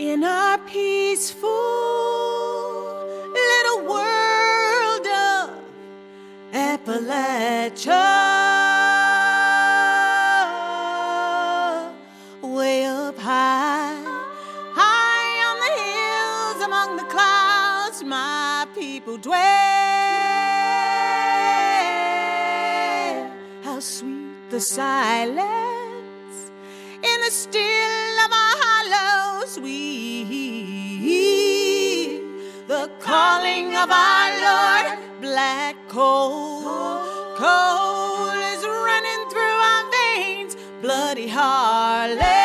in our peaceful little world of Appalachia. Way up high, high on the hills among the clouds, my people dwell. How sweet the silence in the still of our Lord. Black coal, coal is running through our veins. Bloody Harlan,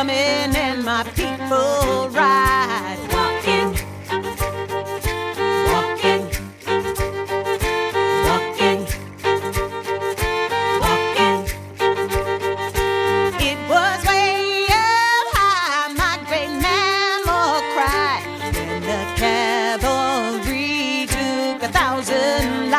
coming and my people ride. Walking, walking, walking, walking. It was way up high, my great mammal cried when the cavalry took a thousand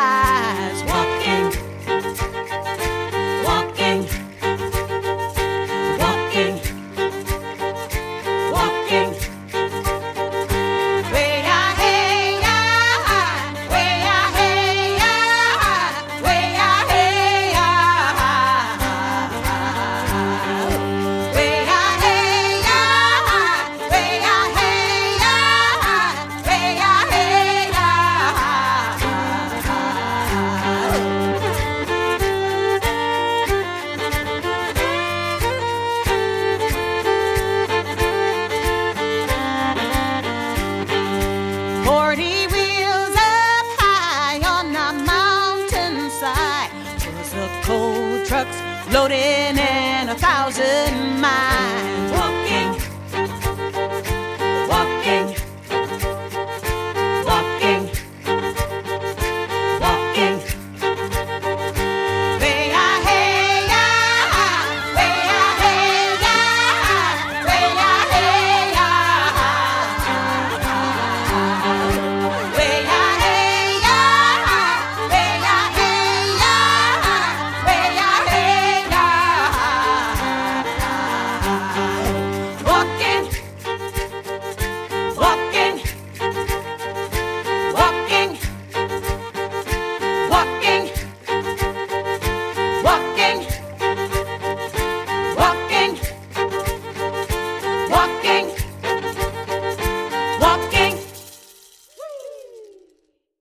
trucks loading in a thousand miles.